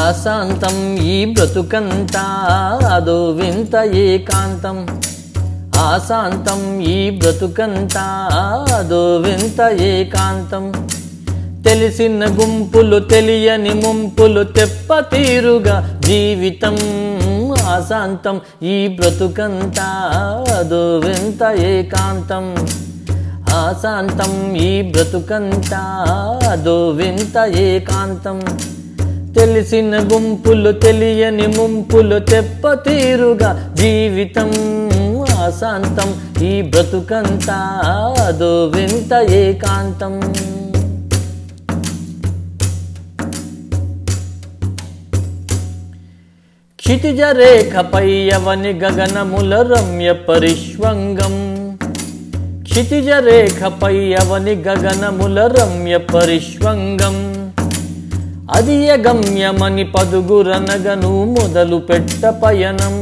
ఆశాంతం ఈ బ్రతుకంతా అదో వింత ఏకాంతం. ఆశాంతం ఈ బ్రతుకంతా అదో వింత ఏకాంతం. తెలిసిన గుంపులు తెలియని ముంపులు తెప్ప తీరుగా జీవితం ఆశాంతం ఈ బ్రతుకంతా అదో వింత ఏకాంతం. ఆశాంతం ఈ బ్రతుకంతా అదో వింత ఏకాంతం. తెలిసిన గుంపులు తెలియని ముంపులు తెప్ప తీరుగా జీవితం అశాంతం. ఈ బ్రతుకంతా అదో వింత ఏకాంతం. క్షితిజ రేఖపై అవని గగనముల రమ్య పరిష్వంగం. క్షితిజ రేఖపై అవని గగనముల రమ్య పరిష్వంగం. అది గమ్యమని పదుగురనగను మొదలు పెట్ట పయనం.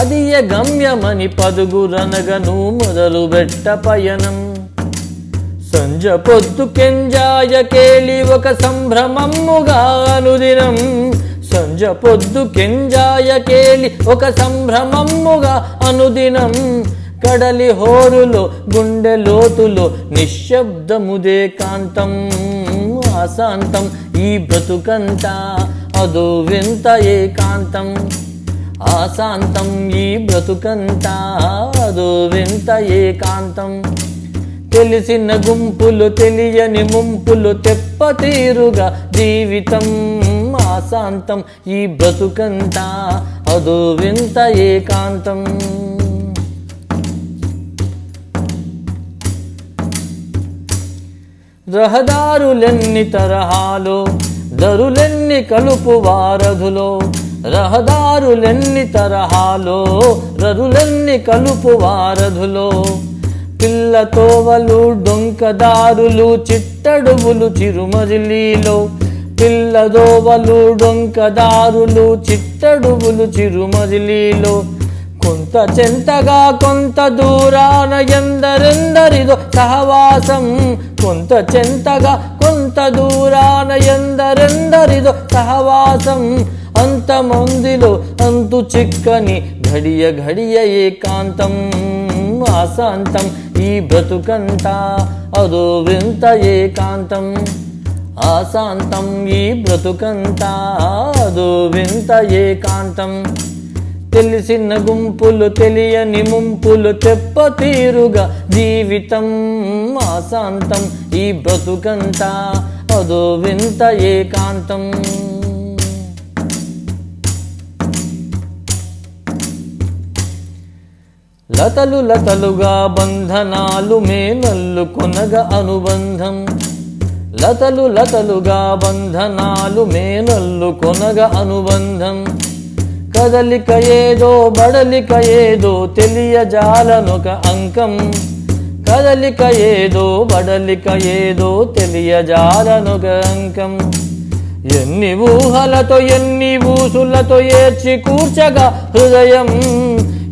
అది గమ్యమని పదుగురనగను మొదలు పెట్ట పయనం. సంజ పొద్దు కెంజాయ కేలి ఒక సంభ్రమమ్ముగా అనుదినం. సంజ పొద్దు కెంజాయ కేలి ఒక సంభ్రమమ్ముగా అనుదినం. కడలి హోరులో గుండె లోతులో నిశ్శబ్దముదే కాంతం ఆశాంతం ఈ బ్రతుకంతా అదో వింత ఏకాంతం. ఆశాంతం ఈ బ్రతుకంతా అదో వింత ఏకాంతం. తెలిసిన గుంపులు తెలియని ముంపులు తెప్ప తీరుగా జీవితం ఆశాంతం ఈ బ్రతుకంతా అదో వింత ఏకాంతం. రహదారులెన్ని తరహాలో దరులెన్ని కలుపు వారధులో రహదారులెన్ని తరహాలో రరులెన్ని కలుపు వారధులో. పిల్ల తోవలు డొంకదారులు చిట్టడువులు చిరుమజిలీలో. పిల్ల దోవలు డొంకదారులు చిట్టడువులు చిరుమజిలీలో. కొంత చెంతగా కొంత దూరాన ఎందరెందరిదో సహవాసం. కొంత చెంతగా కొంత దూరాన ఎందరెందరిదో సహవాసం. అంత మందిలో అంతు చిక్కని ఘడియ ఘడియ ఏకాంతం ఆశాంతం. ఈ బ్రతుకంతా అదో వింత ఏకాంతం. ఆశాంతం ఈ బ్రతుకంతా అదో వింత ఏకాంతం. తెలిసిన గుంపులు తెలియని ముంపులు తెప్ప తీరుగా జీవితం అశాంతం. ఈ బ్రతుకంతా అదో వింత ఏకాంతం. లతలు లతలుగా బంధనాలు మేనల్లు కొనగ అనుబంధం. లతలు లతలుగా బంధనాలు మేనల్లు కొనగ అనుబంధం. కదలిక ఏదో బడలిక ఏదో తెలియజాలనొక అంకం. కదలిక ఏదో బడలిక ఏదో తెలియజాలనొక అంకం. ఎన్ని ఊహలతో ఎన్ని ఊసులతో ఏర్చి కూర్చగా హృదయం.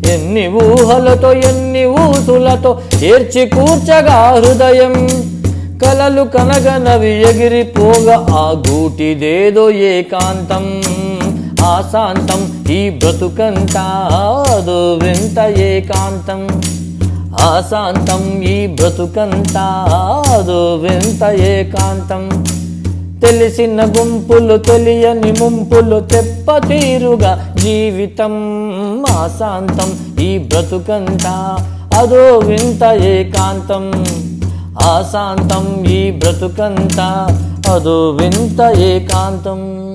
ఎన్ని ఊహలతో ఎన్ని ఊసులతో ఏర్చి కూర్చగా హృదయం. కలలు కనగనవి ఎగిరిపోగా ఆ గూటిదేదో ఏకాంతం. ఆశాంతం ఈ బ్రతుకంతా అదో వింత ఏకాంతం. ఆశాంతం ఈ బ్రతుకంతా అదో వింత ఏకాంతం. తెలిసిన గుంపులు తెలియని ముంపులు తెప్పతీరుగా జీవితం ఆశాంతం ఈ బ్రతుకంతా అదో వింత ఏకాంతం. ఆశాంతం ఈ బ్రతుకంతా అదో వింత ఏకాంతం.